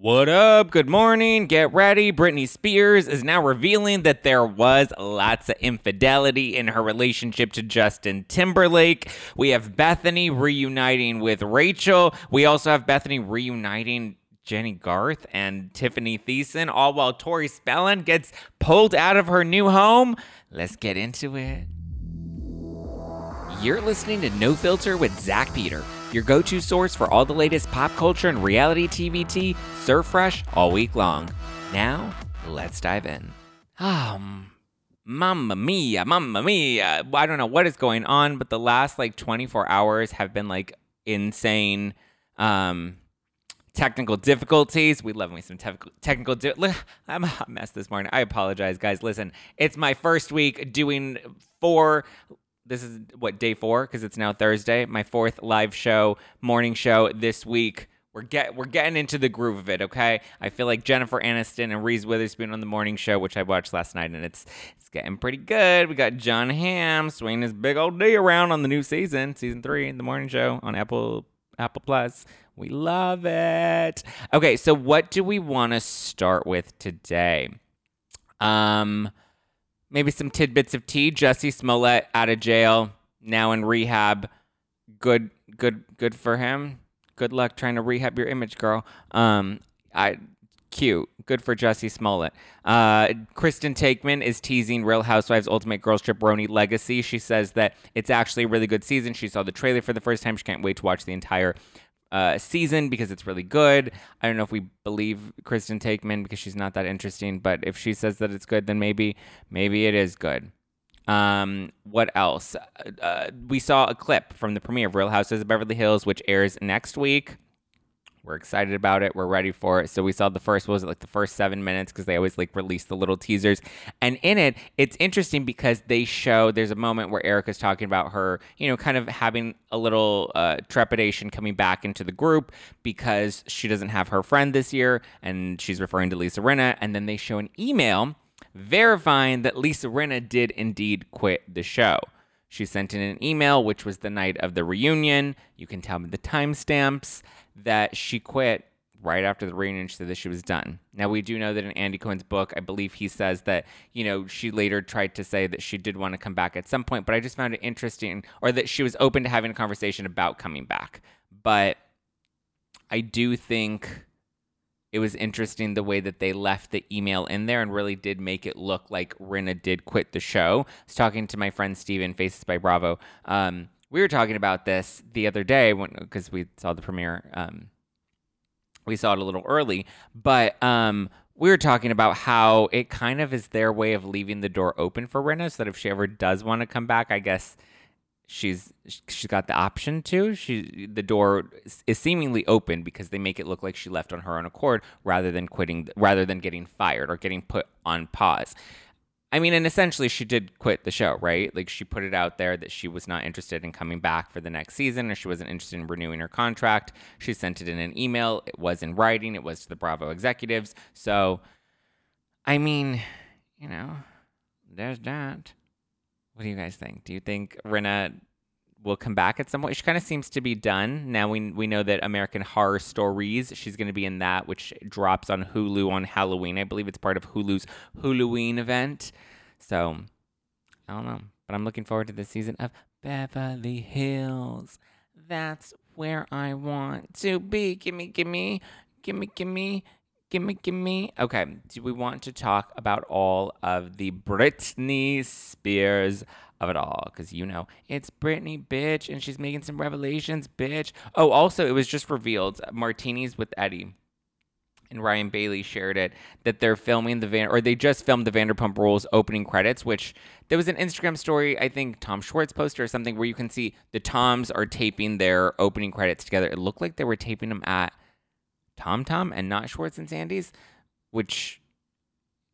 What up? Good morning. Get ready. Britney Spears is now revealing that there was lots of infidelity in her relationship to Justin Timberlake. We have Bethenny reuniting with Rachel. We also have Bethenny reuniting Jennie Garth and Tiffani Thiessen, all while Tori Spelling gets pulled out of her new home. Let's get into it. You're listening to No Filter with Zack Peter, your go to source for all the latest pop culture and reality TV tea, serve fresh all week long. Now, let's dive in. Um, Mamma mia, mamma mia. I don't know what is going on, but the last like 24 hours have been like insane. Um, technical difficulties. We love me some te- technical. Di- I'm a hot mess this morning. I apologize, guys. Listen, it's my first week doing four. This is what day four because it's now Thursday. My fourth live show, morning show this week. We're get we're getting into the groove of it. Okay, I feel like Jennifer Aniston and Reese Witherspoon on the morning show, which I watched last night, and it's it's getting pretty good. We got Jon Hamm swinging his big old D around on the new season, season three, the morning show on Apple Apple Plus. We love it. Okay, so what do we want to start with today? Um, maybe some tidbits of tea. Jesse Smollett out of jail, now in rehab. Good, good, good for him. Good luck trying to rehab your image, girl. Um, I cute. Good for Jesse Smollett. Uh, Kristen Taekman is teasing Real Housewives Ultimate Girls Trip RHONY Legacy. She says that it's actually a really good season. She saw the trailer for the first time. She can't wait to watch the entire uh, season because it's really good. I don't know if we believe Kristen Taekman because she's not that interesting, but if she says that it's good, then maybe maybe it is good. Um, what else? Uh, we saw a clip from the premiere of Real Houses of Beverly Hills, which airs next week. We're excited about it. We're ready for it. So we saw the first, was it like the first seven minutes? Because they always like release the little teasers. And in it, it's interesting because they show there's a moment where Erika's talking about her, you know, kind of having a little uh, trepidation coming back into the group because she doesn't have her friend this year. And she's referring to Lisa Rinna. And then they show an email verifying that Lisa Rinna did indeed quit the show. She sent in an email, which was the night of the reunion. You can tell me the timestamps that she quit right after the reunion. She said that she was done. Now, we do know that in Andy Cohen's book, I believe he says that, you know, she later tried to say that she did want to come back at some point, but I just found it interesting, or that she was open to having a conversation about coming back. But I do think it was interesting the way that they left the email in there and really did make it look like Rinna did quit the show. I was talking to my friend Steven, Faces by Bravo. Um, we were talking about this the other day when because we saw the premiere. Um, we saw it a little early, but um, we were talking about how it kind of is their way of leaving the door open for Rinna, so that if she ever does want to come back, I guess she's she's got the option to. She the door is seemingly open because they make it look like she left on her own accord rather than quitting, rather than getting fired or getting put on pause. I mean, and essentially she did quit the show, right? Like she put it out there that she was not interested in coming back for the next season or she wasn't interested in renewing her contract. She sent it in an email. It was in writing. It was to the Bravo executives. So, I mean, you know, there's that. What do you guys think? Do you think Rinna will come back at some point? She kind of seems to be done. Now we we know that American Horror Stories, she's going to be in that, which drops on Hulu on Halloween. I believe it's part of Hulu's Halloween event. So I don't know, but I'm looking forward to the season of Beverly Hills. That's where I want to be. Gimme, gimme, gimme, gimme. Gimme, gimme. Okay, do we want to talk about all of the Britney Spears of it all? Because you know, it's Britney, bitch, and she's making some revelations, bitch. Oh, also, it was just revealed Martinis with Eddie and Ryan Bailey shared it that they're filming the Van or they just filmed the Vanderpump Rules opening credits, which there was an Instagram story I think Tom Schwartz posted or something where you can see the Toms are taping their opening credits together. It looked like they were taping them at Tom Tom and not Schwartz and Sandy's, which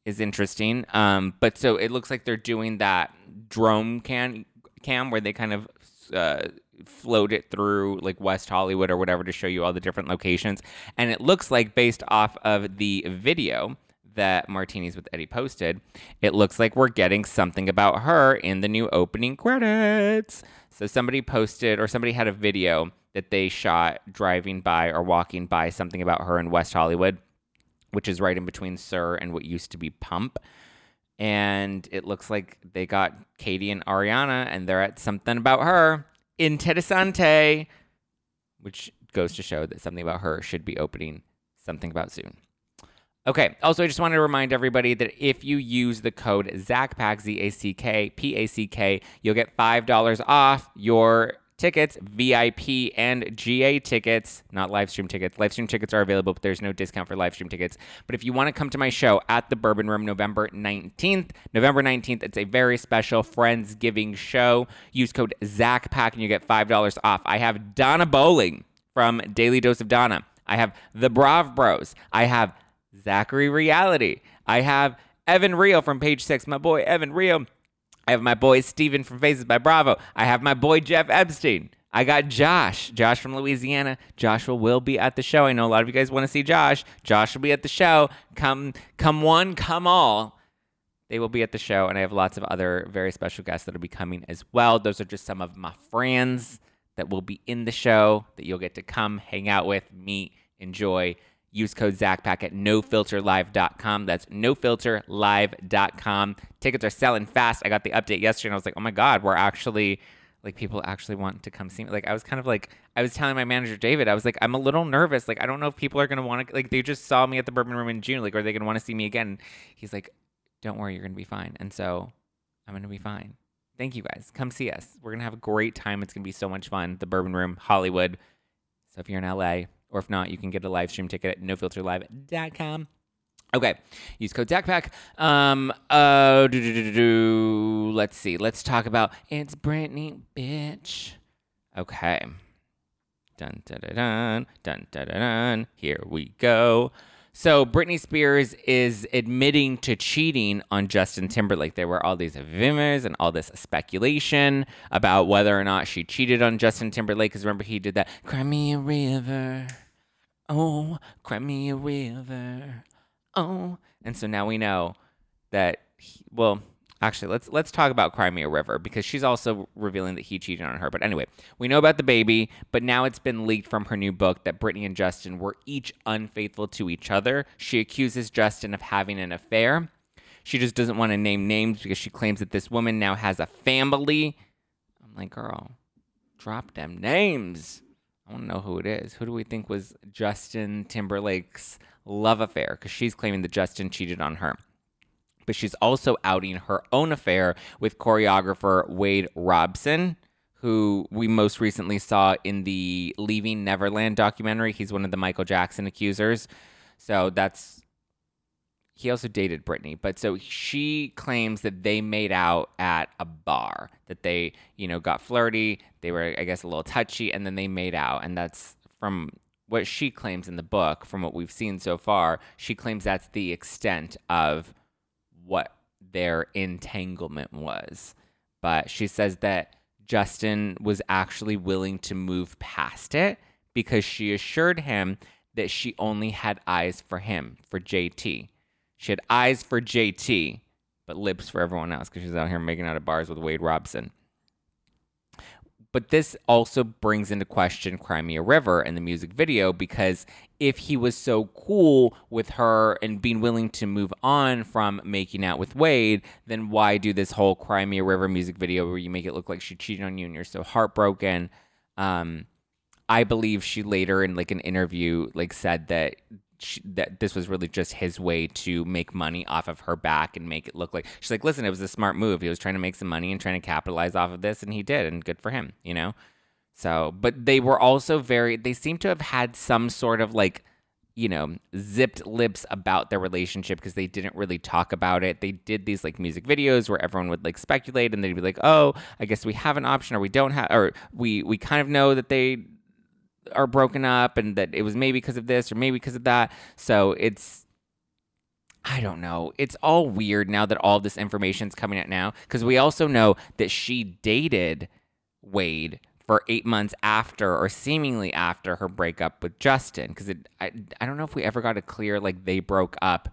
is interesting. Um, but so it looks like they're doing that drone can cam where they kind of uh, float it through like West Hollywood or whatever to show you all the different locations. And it looks like based off of the video that Martinis with Eddie posted, it looks like we're getting something about her in the new opening credits. So somebody posted or somebody had a video that they shot driving by or walking by something about her in West Hollywood. Which is right in between SUR and what used to be Pump. And it looks like they got Katie and Ariana, and they're at something about her. Interessante, which goes to show that something about her should be opening something about soon. Okay. Also, I just wanted to remind everybody that if you use the code ZACKPACK, Z A C K P A C K, you'll get $5 off your tickets, VIP and GA tickets, not live stream tickets. Live stream tickets are available, but there's no discount for live stream tickets. But if you want to come to my show at the Bourbon Room November 19th, November 19th, it's a very special Friendsgiving show. Use code ZACKPACK and you get $5 off. I have Donna Bowling from Daily Dose of Donna. I have the Brav Bros. I have Zachary Reality. I have Evan Rio from Page Six, my boy Evan Rio. I have my boy Steven from Faces by Bravo. I have my boy Jeff Epstein. I got Josh, Josh from Louisiana. Joshua will be at the show. I know a lot of you guys want to see Josh. Josh will be at the show. Come, come one, come all. They will be at the show, and I have lots of other very special guests that will be coming as well. Those are just some of my friends that will be in the show that you'll get to come hang out with, meet, enjoy. Use code ZACKPACK at nofilterlive.com. That's nofilterlive.com. Tickets are selling fast. I got the update yesterday and I was like, oh my God, we're actually, like, people actually want to come see me. Like, I was kind of like, I was telling my manager, David, I was like, I'm a little nervous. Like, I don't know if people are going to want to, like, they just saw me at the Bourbon Room in June. Like, are they going to want to see me again? He's like, don't worry, you're going to be fine. And so I'm going to be fine. Thank you guys. Come see us. We're going to have a great time. It's going to be so much fun. The Bourbon Room, Hollywood. So if you're in LA, or if not, you can get a live stream ticket at nofilterlive.com. Okay, use code ZACKPACK. Um, uh, let's see. Let's talk about it's Britney, bitch. Okay. Dun dun dun dun dun dun dun. dun. Here we go. So Britney Spears is admitting to cheating on Justin Timberlake. There were all these rumors and all this speculation about whether or not she cheated on Justin Timberlake. Because remember, he did that "Cry Me a River." Oh, cry me a river. Oh, and so now we know that. He, well, actually, let's let's talk about Cry Me a River because she's also revealing that he cheated on her. But anyway, we know about the baby, but now it's been leaked from her new book that Britney and Justin were each unfaithful to each other. She accuses Justin of having an affair. She just doesn't want to name names because she claims that this woman now has a family. I'm like, girl, drop them names. I want to know who it is. Who do we think was Justin Timberlake's love affair? Because she's claiming that Justin cheated on her. But she's also outing her own affair with choreographer Wade Robson, who we most recently saw in the Leaving Neverland documentary. He's one of the Michael Jackson accusers. So that's he also dated Britney, but so she claims that they made out at a bar, that they, you know, got flirty, they were, I guess, a little touchy, and then they made out. And that's from what she claims in the book, from what we've seen so far, she claims that's the extent of what their entanglement was. But she says that Justin was actually willing to move past it because she assured him that she only had eyes for him, for JT she had eyes for JT, but lips for everyone else because she's out here making out at bars with Wade Robson. But this also brings into question Cry Me a River and the music video because if he was so cool with her and being willing to move on from making out with Wade, then why do this whole Cry Me a River music video where you make it look like she cheated on you and you're so heartbroken? Um, I believe she later in like an interview like said that she, that this was really just his way to make money off of her back and make it look like she's like, listen, it was a smart move. He was trying to make some money and trying to capitalize off of this, and he did, and good for him, you know. So, but they were also very. They seem to have had some sort of like, you know, zipped lips about their relationship because they didn't really talk about it. They did these like music videos where everyone would like speculate, and they'd be like, "Oh, I guess we have an option, or we don't have, or we we kind of know that they are broken up and that it was maybe because of this or maybe because of that. So it's I don't know. It's all weird now that all this information's coming out now because we also know that she dated Wade for eight months after or seemingly after her breakup with Justin because I, I don't know if we ever got a clear like they broke up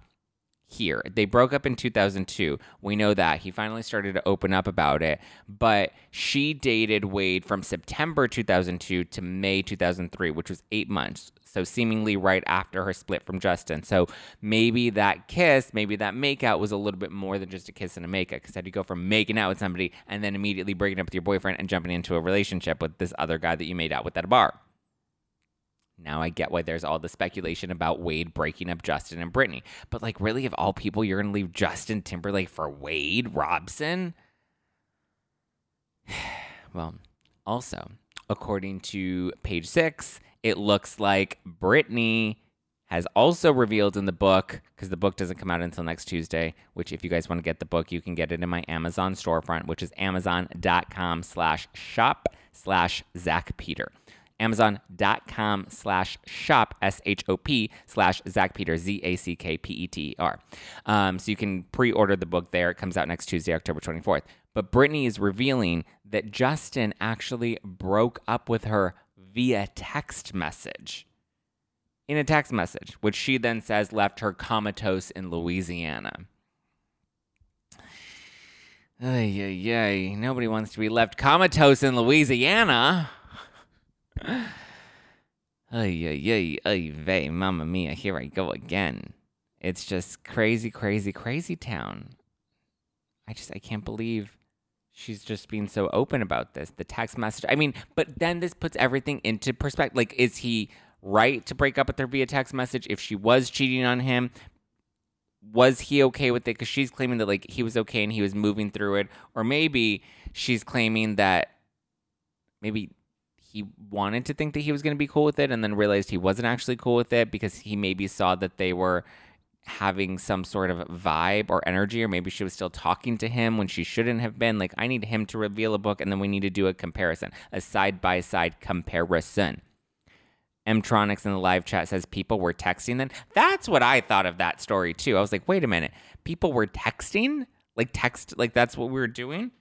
here. They broke up in 2002. We know that. He finally started to open up about it. But she dated Wade from September 2002 to May 2003, which was eight months. So, seemingly right after her split from Justin. So, maybe that kiss, maybe that makeout was a little bit more than just a kiss and a makeout. Because do you go from making out with somebody and then immediately breaking up with your boyfriend and jumping into a relationship with this other guy that you made out with at a bar? Now I get why there's all the speculation about Wade breaking up Justin and Britney. But like really of all people you're to leave Justin Timberlake for Wade Robson? well, also, according to page 6, it looks like Britney has also revealed in the book because the book doesn't come out until next Tuesday. Which, if you guys want to get the book, you can get it in my Amazon storefront, which is amazon.com slash shop slash Zack Peter amazon.com slash shop, S-H-O-P, slash Zack Peter, Z-A-C-K-P-E-T-E-R. Um, so you can pre-order the book there. It comes out next Tuesday, October 24th. But Britney is revealing that Justin actually broke up with her via text message. In a text message, which she then says left her comatose in Louisiana. Ay, ay, ay. Nobody wants to be left comatose in Louisiana. Ay, ay, ay, ay, vey, mamma mia, here I go again. It's just crazy, crazy, crazy town. I just, I can't believe she's just being so open about this. The text message, I mean, but then this puts everything into perspective. Like, is he right to break up with her via text message if she was cheating on him? Was he okay with it? Because she's claiming that, like, he was okay and he was moving through it. Or maybe she's claiming that maybe he wanted to think that he was going to be cool with it and then realized he wasn't actually cool with it because he maybe saw that they were having some sort of vibe or energy or maybe she was still talking to him when she shouldn't have been. Like i need him to reveal a book and then we need to do a comparison a side by side comparison. Mtronics in the live chat says people were texting then. That's what i thought of that story too. I was like wait a minute. People were texting? Like text like that's what we were doing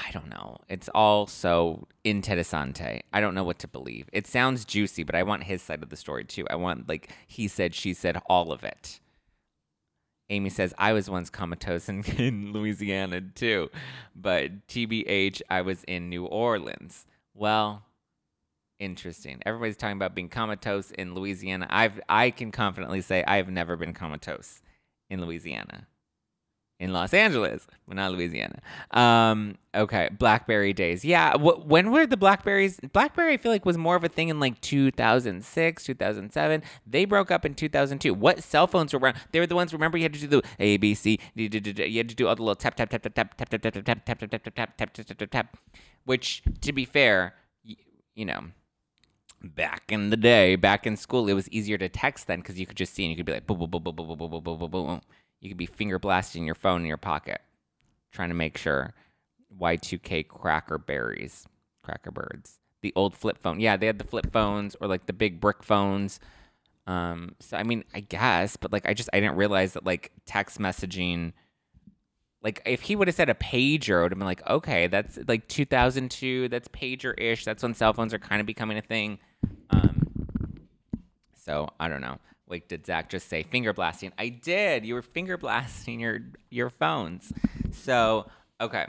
I don't know. It's all so interessante. I don't know what to believe. It sounds juicy, but I want his side of the story too. I want like he said, she said, all of it. Amy says, I was once comatose in, in Louisiana too, but TBH, I was in New Orleans. Well, interesting. Everybody's talking about being comatose in Louisiana. I've I can confidently say I have never been comatose in Louisiana in Los Angeles, but not Louisiana. Um, okay, BlackBerry days. Yeah, wh- when were the Blackberries? BlackBerry, I feel like was more of a thing in like 2006, 2007. They broke up in 2002. What cell phones were around? They were the ones. Remember, you had to do the A B C. You had to do all the little tap tap tap tap tap tap tap tap tap tap tap tap tap tap tap tap tap tap. tap. Which, to be fair, you know back in the day, back in school, it was easier to text then because you could just see and you could be like boom, boom, boom, boom, boom, boom, boom, boom, boom, boom. You could be finger blasting your phone in your pocket, trying to make sure Y2K cracker berries, cracker birds. The old flip phone. Yeah, they had the flip phones or like the big brick phones. Um, so I mean, I guess, but like I just I didn't realize that like text messaging like if he would have said a pager, I would have been like, okay, that's like 2002, that's pager ish. That's when cell phones are kind of becoming a thing. Um, so I don't know. Like, did Zack just say finger blasting? I did. You were finger blasting your your phones. So okay.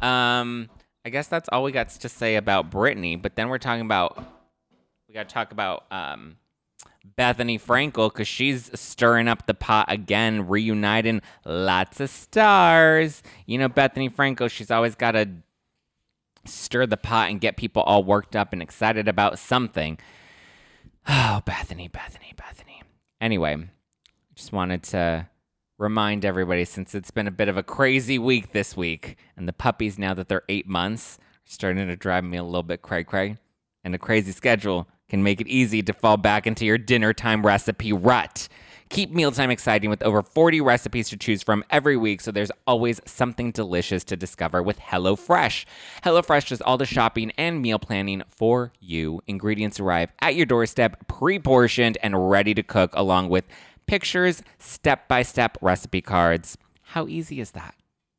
Um, I guess that's all we got to say about Britney. But then we're talking about we got to talk about um, Bethenny Frankel because she's stirring up the pot again, reuniting lots of stars. You know, Bethenny Frankel, she's always got to stir the pot and get people all worked up and excited about something. Oh, Bethenny, Bethany, Bethenny. Anyway, just wanted to remind everybody since it's been a bit of a crazy week this week, and the puppies, now that they're eight months, are starting to drive me a little bit cray cray. And a crazy schedule can make it easy to fall back into your dinner time recipe rut. Keep mealtime exciting with over 40 recipes to choose from every week, so there's always something delicious to discover with HelloFresh. HelloFresh does all the shopping and meal planning for you. Ingredients arrive at your doorstep, pre portioned and ready to cook, along with pictures, step by step recipe cards. How easy is that?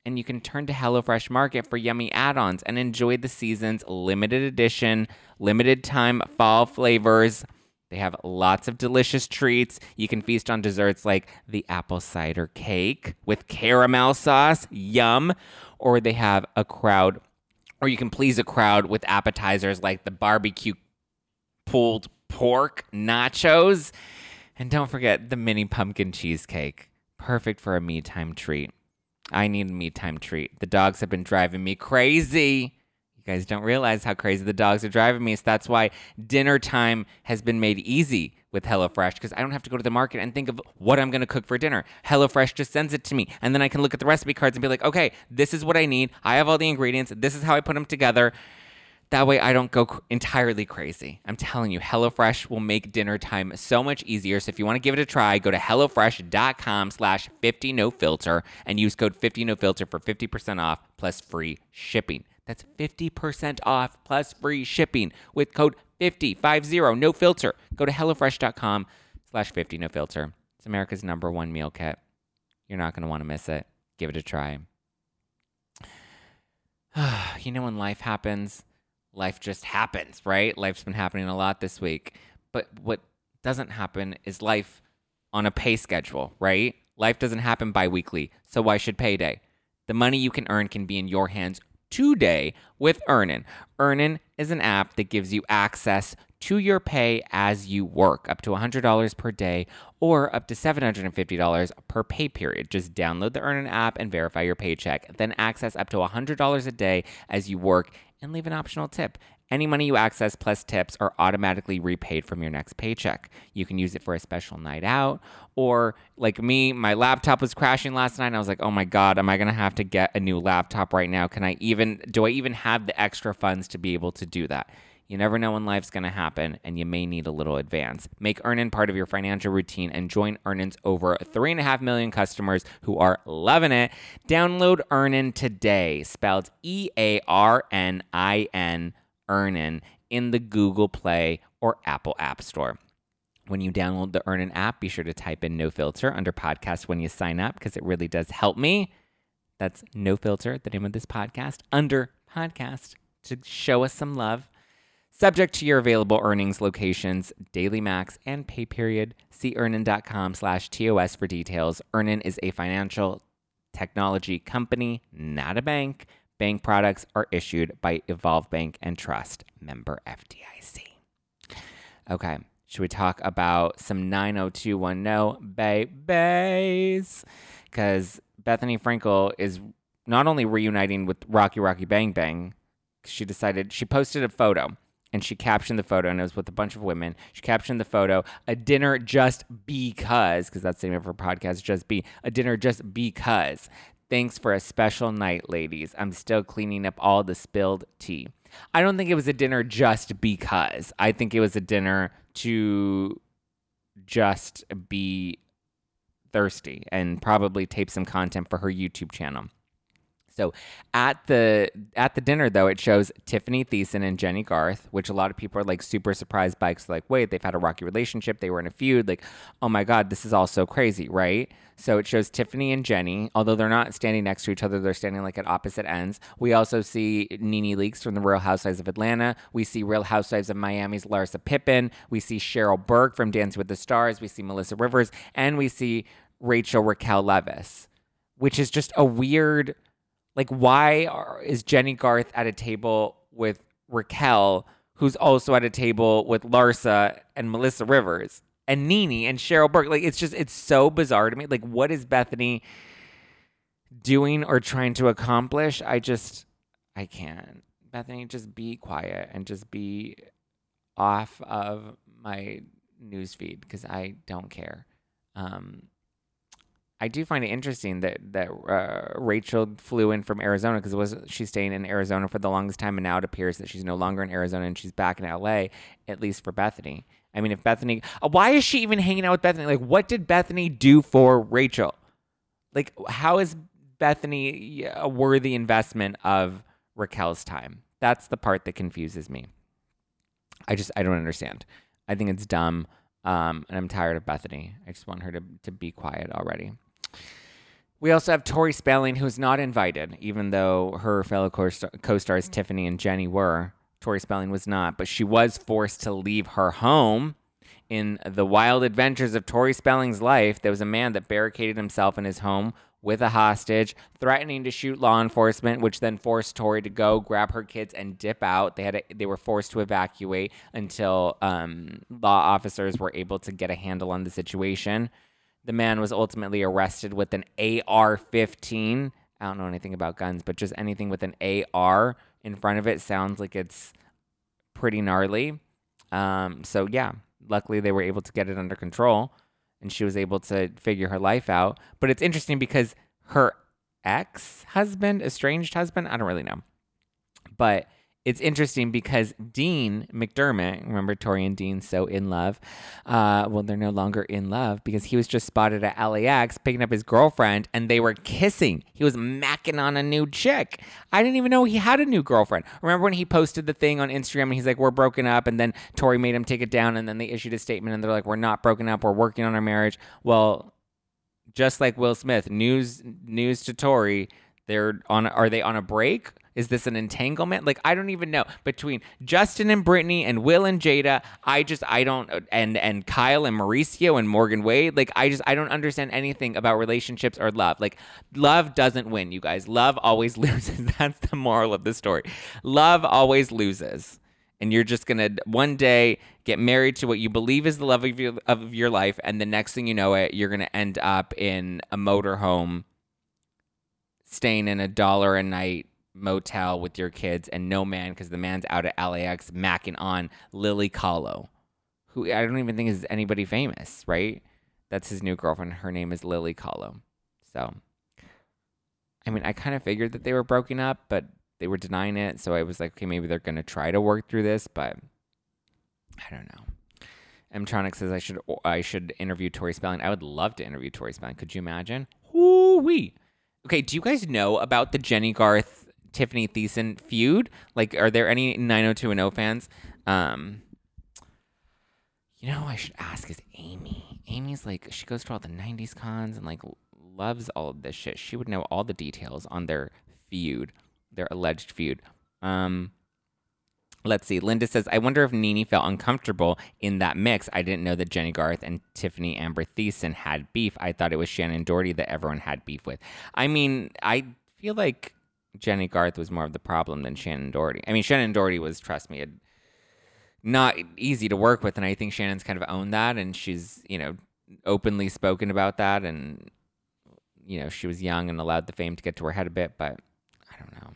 And you can turn to HelloFresh Market for yummy add ons and enjoy the season's limited edition, limited time fall flavors They have lots of delicious treats. You can feast on desserts like the apple cider cake with caramel sauce, yum. Or they have a crowd, or you can please a crowd with appetizers like the barbecue pulled pork nachos. And don't forget the mini pumpkin cheesecake. Perfect for a me time treat. I need a me time treat. The dogs have been driving me crazy. Guys don't realize how crazy the dogs are driving me. So that's why dinner time has been made easy with HelloFresh because I don't have to go to the market and think of what I'm going to cook for dinner. HelloFresh just sends it to me. And then I can look at the recipe cards and be like, okay, this is what I need. I have all the ingredients. This is how I put them together. That way I don't go entirely crazy. I'm telling you, HelloFresh will make dinner time so much easier. So if you want to give it a try, go to HelloFresh.com slash 50NoFilter and use code 50NoFilter for 50% off plus free shipping. That's 50% off plus free shipping with code 50, 50, no filter. Go to HelloFresh.com slash 50 no filter. It's America's number one meal kit. You're not going to want to miss it. Give it a try. you know, when life happens, life just happens, right? Life's been happening a lot this week. But what doesn't happen is life on a pay schedule, right? Life doesn't happen bi weekly. So why should payday? The money you can earn can be in your hands today with Earnin. Earnin is an app that gives you access to your pay as you work, up to $100 per day or up to $750 per pay period. Just download the Earnin app and verify your paycheck. Then access up to $100 a day as you work and leave an optional tip. Any money you access plus tips are automatically repaid from your next paycheck. You can use it for a special night out, or like me, my laptop was crashing last night. And I was like, oh my God, am I going to have to get a new laptop right now? Can I even, do I even have the extra funds to be able to do that? You never know when life's going to happen, and you may need a little advance. Make Earnin part of your financial routine and join Earnin's over 3.5 million customers who are loving it. Download Earnin today, spelled E A R N I N, Earnin, in the Google Play or Apple App Store. When you download the Earnin app, be sure to type in no filter under podcast when you sign up because it really does help me. That's no filter, the name of this podcast, under podcast to show us some love. Subject to your available earnings locations, daily max, and pay period. See earnin.com slash TOS for details. Earnin is a financial technology company, not a bank. Bank products are issued by Evolve Bank and Trust, member FDIC. Okay, should we talk about some 90210 babies? Because Bethenny Frankel is not only reuniting with Rocky Rocky Bang Bang, she decided, she posted a photo and she captioned the photo and it was with a bunch of women she captioned the photo a dinner just because because that's the name of her podcast just be a dinner just because thanks for a special night ladies. I'm still cleaning up all the spilled tea. I don't think it was a dinner just because. I think it was a dinner to just be thirsty and probably tape some content for her youtube channel so at the at the dinner though, it shows Tiffani Thiessen and Jennie Garth, which a lot of people are like super surprised by because like, wait, they've had a rocky relationship, they were in a feud, like, oh my god, this is all so crazy, right? So it shows Tiffani and Jennie, although they're not standing next to each other, they're standing like at opposite ends. We also see Nene Leakes from the Real Housewives of Atlanta. We see Real Housewives of Miami's Larsa Pippen. We see Cheryl Burke from Dancing with the Stars. We see Melissa Rivers, and we see Rachel Raquel Leviss, which is just a weird like, why are, is Jennie Garth at a table with Raquel, who's also at a table with Larsa and Melissa Rivers and Nene and Cheryl Burke? Like, it's just, it's so bizarre to me. Like, what is Bethenny doing or trying to accomplish? I just, I can't. Bethenny, just be quiet and just be off of my newsfeed because I don't care. Um, I do find it interesting that that uh, Rachel flew in from Arizona because was she's staying in Arizona for the longest time, and now it appears that she's no longer in Arizona and she's back in L.A. At least for Bethenny. I mean, if Bethenny, uh, why is she even hanging out with Bethenny? Like, what did Bethenny do for Rachel? Like, how is Bethenny a worthy investment of Raquel's time? That's the part that confuses me. I just I don't understand. I think it's dumb. Um, and I'm tired of Bethenny. I just want her to, to be quiet already. We also have Tori Spelling, who's not invited, even though her fellow co stars Tiffani and Jennie were. Tori Spelling was not, but she was forced to leave her home in the wild adventures of Tori Spelling's life, there was a man that barricaded himself in his home with a hostage, threatening to shoot law enforcement, which then forced Tori to go grab her kids and dip out. They had a, they were forced to evacuate until um, law officers were able to get a handle on the situation. The man was ultimately arrested with an AR-15. I don't know anything about guns, but just anything with an AR in front of it sounds like it's pretty gnarly. Um, so yeah, luckily they were able to get it under control and she was able to figure her life out. But it's interesting because her ex husband, estranged husband, I don't really know. But it's interesting because Dean McDermott, remember Tori and Dean so in love? Uh, well, they're no longer in love because he was just spotted at LAX picking up his girlfriend and they were kissing. He was macking on a new chick. I didn't even know he had a new girlfriend. Remember when he posted the thing on Instagram and he's like, We're broken up. And then Tori made him take it down and then they issued a statement and they're like, We're not broken up. We're working on our marriage. Well, just like Will Smith, news news to Tori, they're on are they on a break? Is this an entanglement? Like I don't even know. Between Justin and Britney and Will and Jada, I just I don't and and Kyle and Mauricio and Morgan Wade, like I just I don't understand anything about relationships or love. Like love doesn't win, you guys. Love always loses. That's the moral of the story. Love always loses. And you're just gonna one day get married to what you believe is the love of your of your life, and the next thing you know it, you're gonna end up in a motorhome, staying in a dollar a night motel with your kids and no man because the man's out at LAX macking on Lily Calo, who I don't even think is anybody famous, right? That's his new girlfriend. Her name is Lily Calo. So, I mean, I kind of figured that they were broken up, but they were denying it. So I was like, okay, maybe they're going to try to work through this, but I don't know. Mtronic says I should I should interview Tori Spelling. I would love to interview Tori Spelling. Could you imagine? Woo wee. Okay, do you guys know about the Jennie Garth Tiffani Thiessen feud? Like, are there any 90210 fans? Um, you know, I should ask is Amy. Amy's like, she goes to all the 90s cons and like loves all of this shit. She would know all the details on their feud, their alleged feud. Um, let's see. Linda says, I wonder if Nene felt uncomfortable in that mix. I didn't know that Jennie Garth and Tiffani Amber Thiessen had beef. I thought it was Shannen Doherty that everyone had beef with. I mean, I feel like Jennie Garth was more of the problem than Shannen Doherty. I mean, Shannen Doherty was, trust me, not easy to work with, and I think Shannen's kind of owned that, and she's you know openly spoken about that, and you know she was young and allowed the fame to get to her head a bit, but I don't know.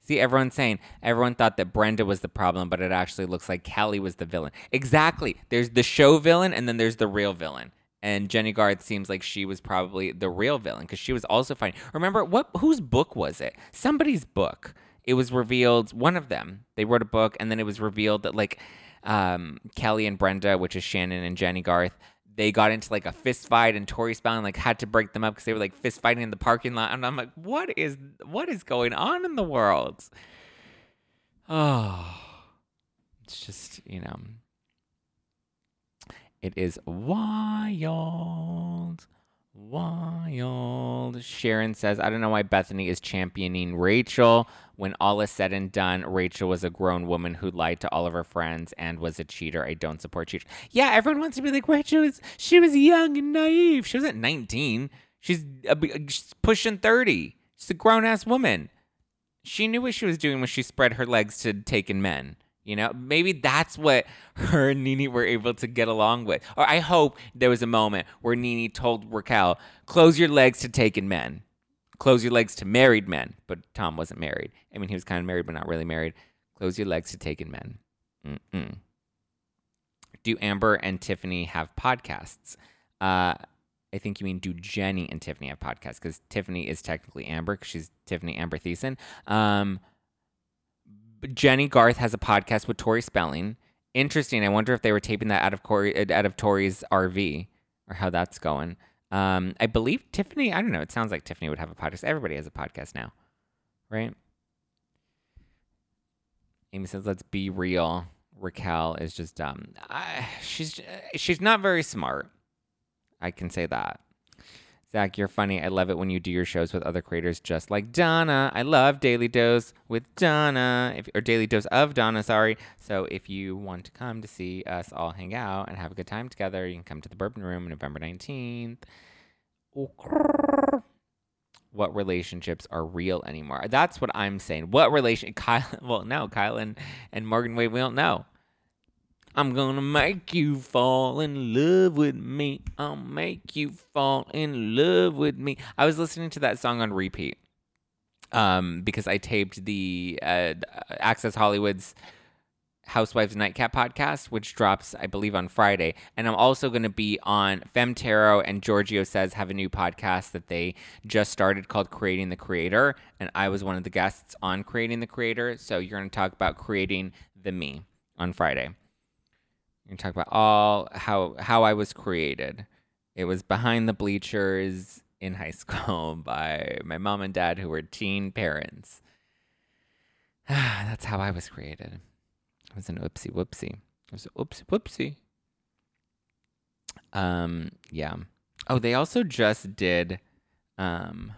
See, everyone's saying everyone thought that Brenda was the problem, but it actually looks like Kelly was the villain. Exactly. There's the show villain, and then there's the real villain and Jennie Garth seems like she was probably the real villain because she was also fine. Remember what? Whose book was it? Somebody's book. It was revealed. One of them. They wrote a book, and then it was revealed that like um, Kelly and Brenda, which is Shannen and Jennie Garth, they got into like a fist fight, and Tori Spelling like had to break them up because they were like fist fighting in the parking lot. And I'm like, what is what is going on in the world? Oh, it's just you know it is wild. Wild. Sharon says, I don't know why Bethenny is championing Rachel. When all is said and done, Rachel was a grown woman who lied to all of her friends and was a cheater. I don't support cheaters. Yeah, everyone wants to be like, Rachel was, she was young and naive. She wasn't 19. She's, she's pushing 30. She's a grown ass woman. She knew what she was doing when she spread her legs to taken men. You know, maybe that's what her and Nene were able to get along with. Or I hope there was a moment where Nene told Raquel, close your legs to taken men, close your legs to married men. But Tom wasn't married. I mean, he was kind of married, but not really married. Close your legs to taken men. Mm-mm. Do Amber and Tiffani have podcasts? Uh, I think you mean do Jennie and Tiffani have podcasts? Because Tiffani is technically Amber, because she's Tiffani Amber Thiessen. Um, Jennie Garth has a podcast with Tori Spelling. Interesting. I wonder if they were taping that out of Corey, out of Tori's RV or how that's going. Um, I believe Tiffani. I don't know. It sounds like Tiffani would have a podcast. Everybody has a podcast now, right? Amy says, "Let's be real." Raquel is just dumb. I, she's she's not very smart. I can say that. Zack, you're funny. I love it when you do your shows with other creators just like Donna. I love Daily Dose with Donna, if, or Daily Dose of Donna, sorry. So if you want to come to see us all hang out and have a good time together, you can come to the Bourbon Room November 19th. What relationships are real anymore? That's what I'm saying. What relation? Kyle, well, no, Kyle and, and Morgan Wade, we don't know. I'm gonna make you fall in love with me. I'll make you fall in love with me. I was listening to that song on repeat um, because I taped the uh, Access Hollywood's Housewives Nightcap podcast, which drops, I believe, on Friday. And I'm also going to be on Femtaro and Giorgio Says have a new podcast that they just started called Creating the Creator. And I was one of the guests on Creating the Creator. So you're going to talk about creating the me on Friday. You're talk about all how how I was created. It was behind the bleachers in high school by my mom and dad who were teen parents. That's how I was created. It was an oopsie whoopsie. It was an oopsie whoopsie. Um, yeah. Oh, they also just did um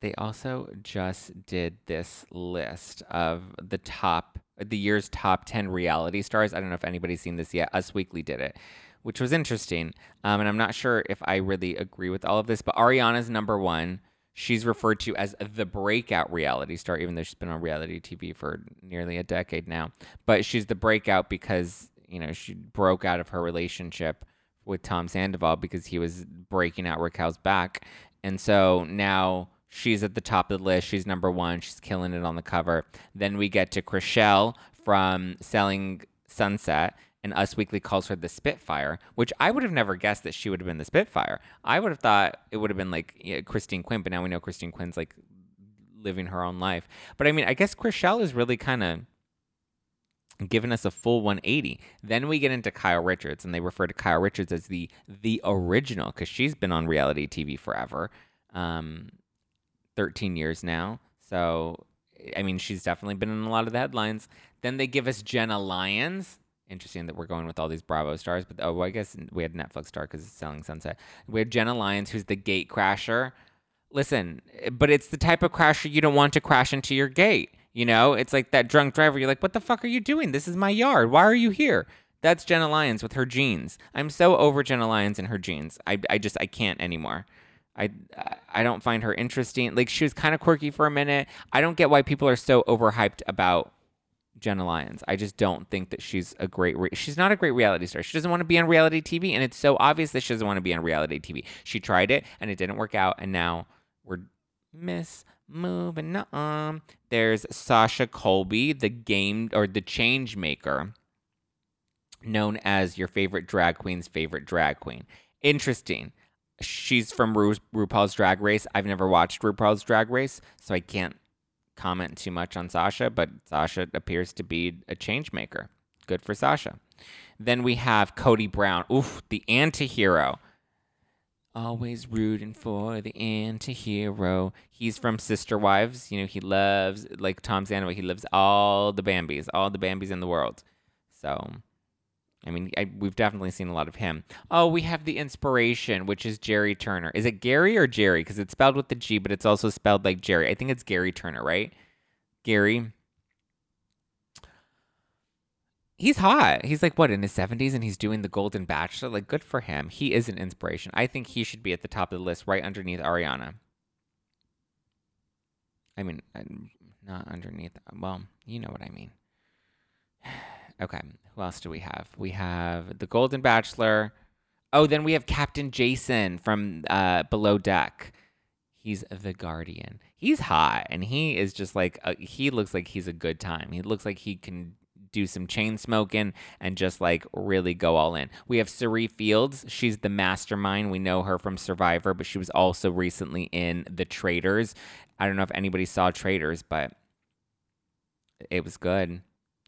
they also just did this list of the top the year's top 10 reality stars. I don't know if anybody's seen this yet. Us Weekly did it, which was interesting. Um, and I'm not sure if I really agree with all of this, but Ariana's number one. She's referred to as the breakout reality star, even though she's been on reality TV for nearly a decade now. But she's the breakout because, you know, she broke out of her relationship with Tom Sandoval because he was breaking out Raquel's back. And so now She's at the top of the list. She's number one. She's killing it on the cover. Then we get to Chrishell from Selling Sunset, and Us Weekly calls her the Spitfire, which I would have never guessed that she would have been the Spitfire. I would have thought it would have been like you know, Christine Quinn, but now we know Christine Quinn's like living her own life. But I mean, I guess Chrishell is really kind of giving us a full 180. Then we get into Kyle Richards, and they refer to Kyle Richards as the the original because she's been on reality TV forever. Um, 13 years now. So, I mean, she's definitely been in a lot of the headlines. Then they give us Jenna Lyons. Interesting that we're going with all these Bravo stars, but oh, I guess we had Netflix star because it's selling Sunset. We had Jenna Lyons, who's the gate crasher. Listen, but it's the type of crasher you don't want to crash into your gate. You know, it's like that drunk driver. You're like, what the fuck are you doing? This is my yard. Why are you here? That's Jenna Lyons with her jeans. I'm so over Jenna Lyons and her jeans. I, I just, I can't anymore. I I don't find her interesting. Like she was kind of quirky for a minute. I don't get why people are so overhyped about Jenna Lyons. I just don't think that she's a great. Re- she's not a great reality star. She doesn't want to be on reality TV, and it's so obvious that she doesn't want to be on reality TV. She tried it and it didn't work out, and now we're miss moving on. There's Sasha Colby, the game or the change maker, known as your favorite drag queen's favorite drag queen. Interesting she's from Ru- RuPaul's Drag Race. I've never watched RuPaul's Drag Race, so I can't comment too much on Sasha, but Sasha appears to be a change maker. Good for Sasha. Then we have Cody Brown. Oof, the anti-hero. Always rooting for the anti-hero. He's from Sister Wives. You know, he loves, like Tom Sandoval, he loves all the Bambis, all the Bambis in the world. So I mean, I, we've definitely seen a lot of him. Oh, we have the inspiration, which is Jerry Turner. Is it Gary or Jerry? Because it's spelled with the G, but it's also spelled like Jerry. I think it's Gary Turner, right? Gary. He's hot. He's like what in his 70s and he's doing the Golden Bachelor. Like good for him. He is an inspiration. I think he should be at the top of the list right underneath Ariana. I mean, uh, not underneath. Well, you know what I mean. Okay, who else do we have? We have the Golden Bachelor. Oh, then we have Captain Jason from uh, Below Deck. He's the Guardian. He's hot, and he is just like a, he looks like he's a good time. He looks like he can do some chain smoking and just like really go all in. We have Cirie Fields. She's the mastermind. We know her from Survivor, but she was also recently in The Traitors. I don't know if anybody saw Traitors, but it was good.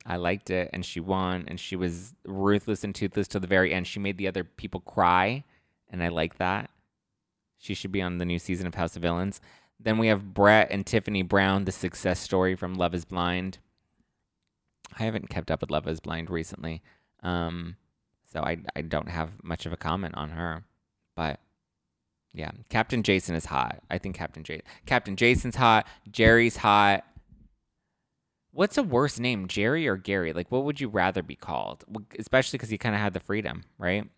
I liked it, and she won, and she was ruthless and toothless to the very end. She made the other people cry, and I like that. She should be on the new season of House of Villains. Then we have Brett and Tiffany Brown, the success story from Love Is Blind. I haven't kept up with Love Is Blind recently, um, so I I don't have much of a comment on her. But yeah, Captain Jason is hot. I think Captain Jason, Captain Jason's hot. Jerry's hot. What's a worse name, Jerry or Gary? Like, what would you rather be called? Especially because he kind of had the freedom, right?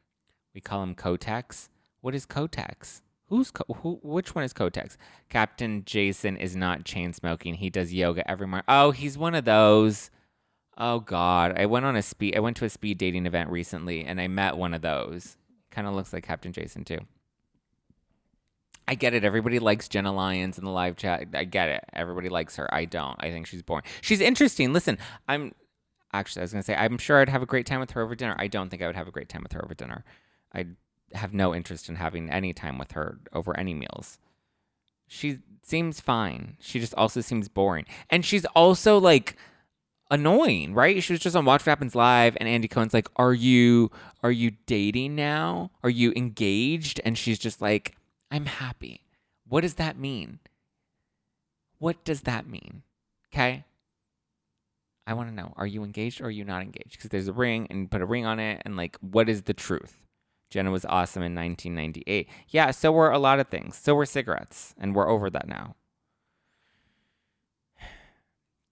We call him Kotex. What is Kotex? Who's who? Which one is Kotex? Captain Jason is not chain smoking. He does yoga every morning. Oh, he's one of those. Oh God, I went on a speed. I went to a speed dating event recently, and I met one of those. Kind of looks like Captain Jason too. I get it. Everybody likes Jenna Lyons in the live chat. I get it. Everybody likes her. I don't. I think she's boring. She's interesting. Listen, I'm actually I was gonna say I'm sure I'd have a great time with her over dinner. I don't think I would have a great time with her over dinner. I have no interest in having any time with her over any meals. She seems fine. She just also seems boring. And she's also like annoying, right? She was just on Watch What Happens Live and Andy Cohen's like, "Are you are you dating now? Are you engaged?" And she's just like, "I'm happy." What does that mean? What does that mean? Okay? I want to know, are you engaged or are you not engaged? Because there's a ring and put a ring on it and like what is the truth? Jenna was awesome in 1998. Yeah, so were a lot of things. So were cigarettes, and we're over that now.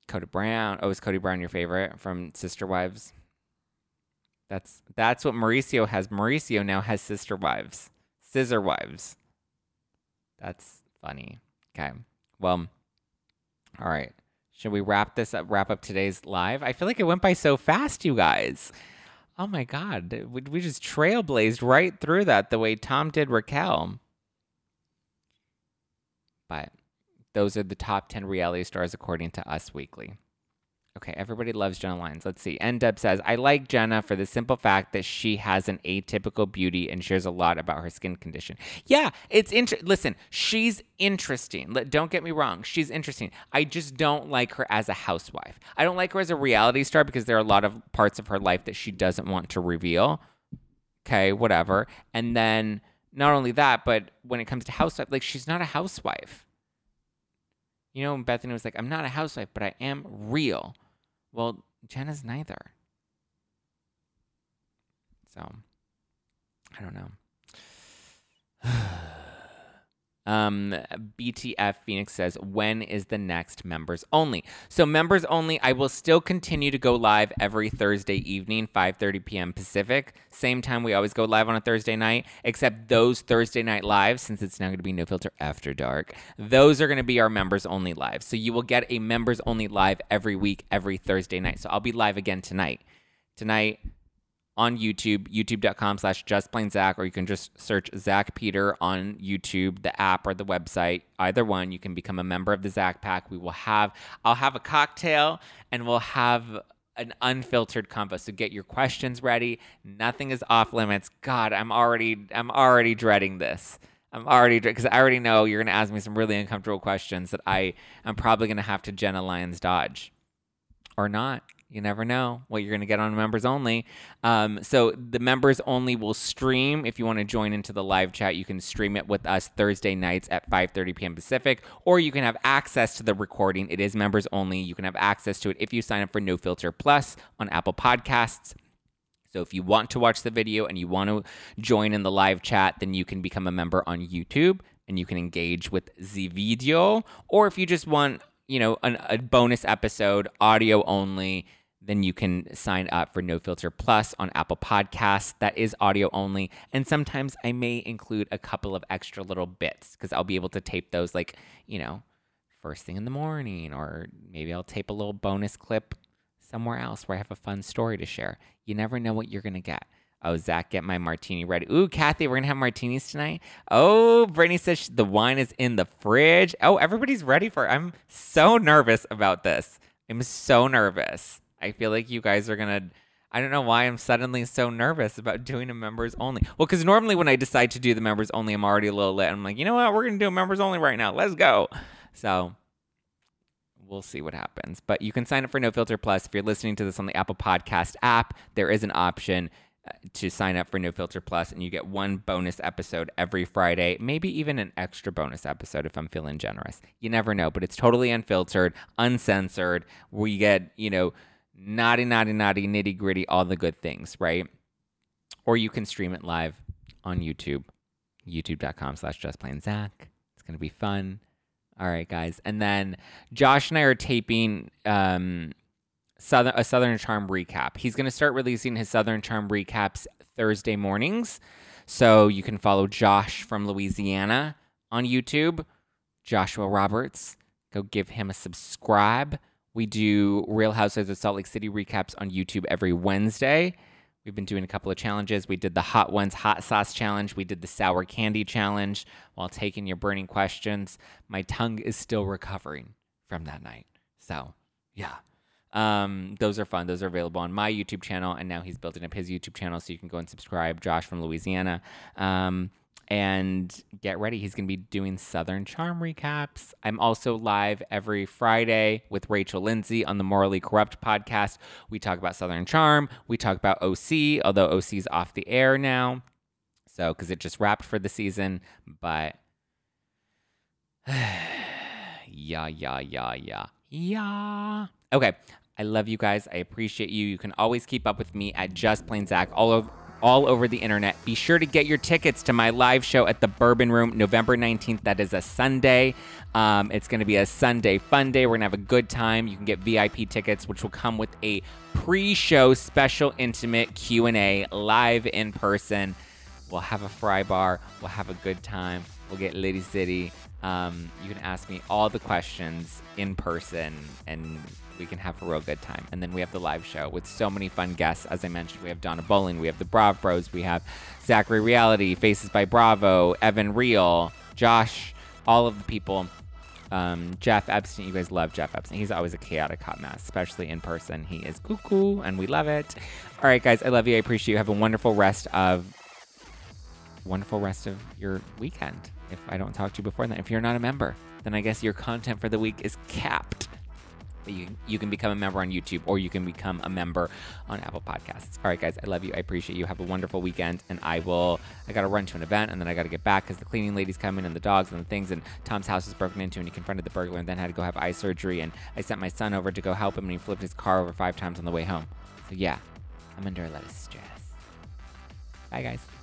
Cody Brown. Oh, is Cody Brown your favorite from Sister Wives? That's that's what Mauricio has. Mauricio now has sister wives, scissor wives. That's funny. Okay. Well, all right. Should we wrap this up? Wrap up today's live? I feel like it went by so fast, you guys. Oh my God. We, we just trailblazed right through that the way Tom did Raquel. But those are the top 10 reality stars according to Us Weekly. Okay, everybody loves Jenna Lyons. Let's see. Ndeb says, I like Jenna for the simple fact that she has an atypical beauty and shares a lot about her skin condition. Yeah, it's interesting. Listen, she's interesting. Don't get me wrong. She's interesting. I just don't like her as a housewife. I don't like her as a reality star because there are a lot of parts of her life that she doesn't want to reveal. Okay, whatever. And then not only that, but when it comes to housewife, like she's not a housewife. You know, Bethenny was like, I'm not a housewife, but I am real. Well, Jenna's neither. So, I don't know. Um, BTF Phoenix says, when is the next members only? So members only, I will still continue to go live every Thursday evening, 5:30 p.m. Pacific. Same time we always go live on a Thursday night, except those Thursday night lives, since it's now going to be no filter after dark. Those are going to be our members only live. So you will get a members only live every week, every Thursday night. So I'll be live again tonight. Tonight, on YouTube, youtube.com slash justplainzack, or you can just search Zack Peter on YouTube, the app or the website. Either one, you can become a member of the Zack Pack. We will have, I'll have a cocktail and we'll have an unfiltered convo. So get your questions ready. Nothing is off limits. God, I'm already, I'm already dreading this. I'm already because I already know you're going to ask me some really uncomfortable questions that I am probably going to have to Jenna Lyons dodge, or not. You never know what you're going to get on members only. Um, so the members only will stream. If you want to join into the live chat, you can stream it with us Thursday nights at 5:30 p.m. Pacific, or you can have access to the recording. It is members only. You can have access to it if you sign up for No Filter Plus on Apple Podcasts. So if you want to watch the video and you want to join in the live chat, then you can become a member on YouTube and you can engage with the video. Or if you just want, you know, an, a bonus episode, audio only then you can sign up for No Filter Plus on Apple Podcasts. That is audio only. And sometimes I may include a couple of extra little bits because I'll be able to tape those, like, you know, first thing in the morning, or maybe I'll tape a little bonus clip somewhere else where I have a fun story to share. You never know what you're going to get. Oh, Zack, get my martini ready. Ooh, Kathy, we're going to have martinis tonight. Oh, Brittany says the wine is in the fridge. Oh, everybody's ready for it. I'm so nervous about this. I'm so nervous. I feel like you guys are gonna. I don't know why I'm suddenly so nervous about doing a members only. Well, because normally when I decide to do the members only, I'm already a little lit. I'm like, you know what? We're gonna do a members only right now. Let's go. So we'll see what happens. But you can sign up for No Filter Plus if you're listening to this on the Apple Podcast app. There is an option uh, to sign up for No Filter Plus, and you get one bonus episode every Friday, maybe even an extra bonus episode if I'm feeling generous. You never know, but it's totally unfiltered, uncensored. We get, you know, naughty, naughty, naughty, nitty gritty, all the good things, right? Or you can stream it live on YouTube. youtube.com slash just plain It's going to be fun. All right, guys. And then Josh and I are taping um, Southern, a Southern Charm recap. He's going to start releasing his Southern Charm recaps Thursday mornings. So you can follow Josh from Louisiana on YouTube, Joshua Roberts. Go give him a subscribe. We do Real Housewives of Salt Lake City recaps on YouTube every Wednesday. We've been doing a couple of challenges. We did the Hot Ones Hot Sauce Challenge. We did the Sour Candy Challenge while taking your burning questions. My tongue is still recovering from that night. So, yeah. Um, those are fun. Those are available on my YouTube channel. And now he's building up his YouTube channel. So you can go and subscribe. Josh from Louisiana. Um, and get ready. He's going to be doing Southern Charm recaps. I'm also live every Friday with Rachel Lindsay on the Morally Corrupt podcast. We talk about Southern Charm. We talk about OC, although OC's off the air now. So, because it just wrapped for the season. But, yeah, yeah, yeah, yeah, yeah. Okay. I love you guys. I appreciate you. You can always keep up with me at Just Plain Zack all over all over the internet. Be sure to get your tickets to my live show at the Bourbon Room November 19th. That is a Sunday. Um, it's going to be a Sunday fun day. We're going to have a good time. You can get VIP tickets, which will come with a pre-show special intimate Q&A live in person. We'll have a fry bar. We'll have a good time. We'll get Liddy City. Um, you can ask me all the questions in person and we can have a real good time. And then we have the live show with so many fun guests. As I mentioned, we have Donna Bowling, we have the Brav Bros, we have Zachary Reality, Faces by Bravo, Evan Real, Josh, all of the people. Um, Jeff Epstein, you guys love Jeff Epstein. He's always a chaotic hot mess, especially in person. He is cuckoo, and we love it. All right, guys, I love you. I appreciate you. Have a wonderful rest of wonderful rest of your weekend. If I don't talk to you before then, if you're not a member, then I guess your content for the week is capped you, you can become a member on YouTube or you can become a member on Apple Podcasts. All right, guys, I love you. I appreciate you. Have a wonderful weekend. And I will, I got to run to an event and then I got to get back because the cleaning lady's coming and the dogs and the things. And Tom's house is broken into and he confronted the burglar and then had to go have eye surgery. And I sent my son over to go help him and he flipped his car over five times on the way home. So, yeah, I'm under a lot of stress. Bye, guys.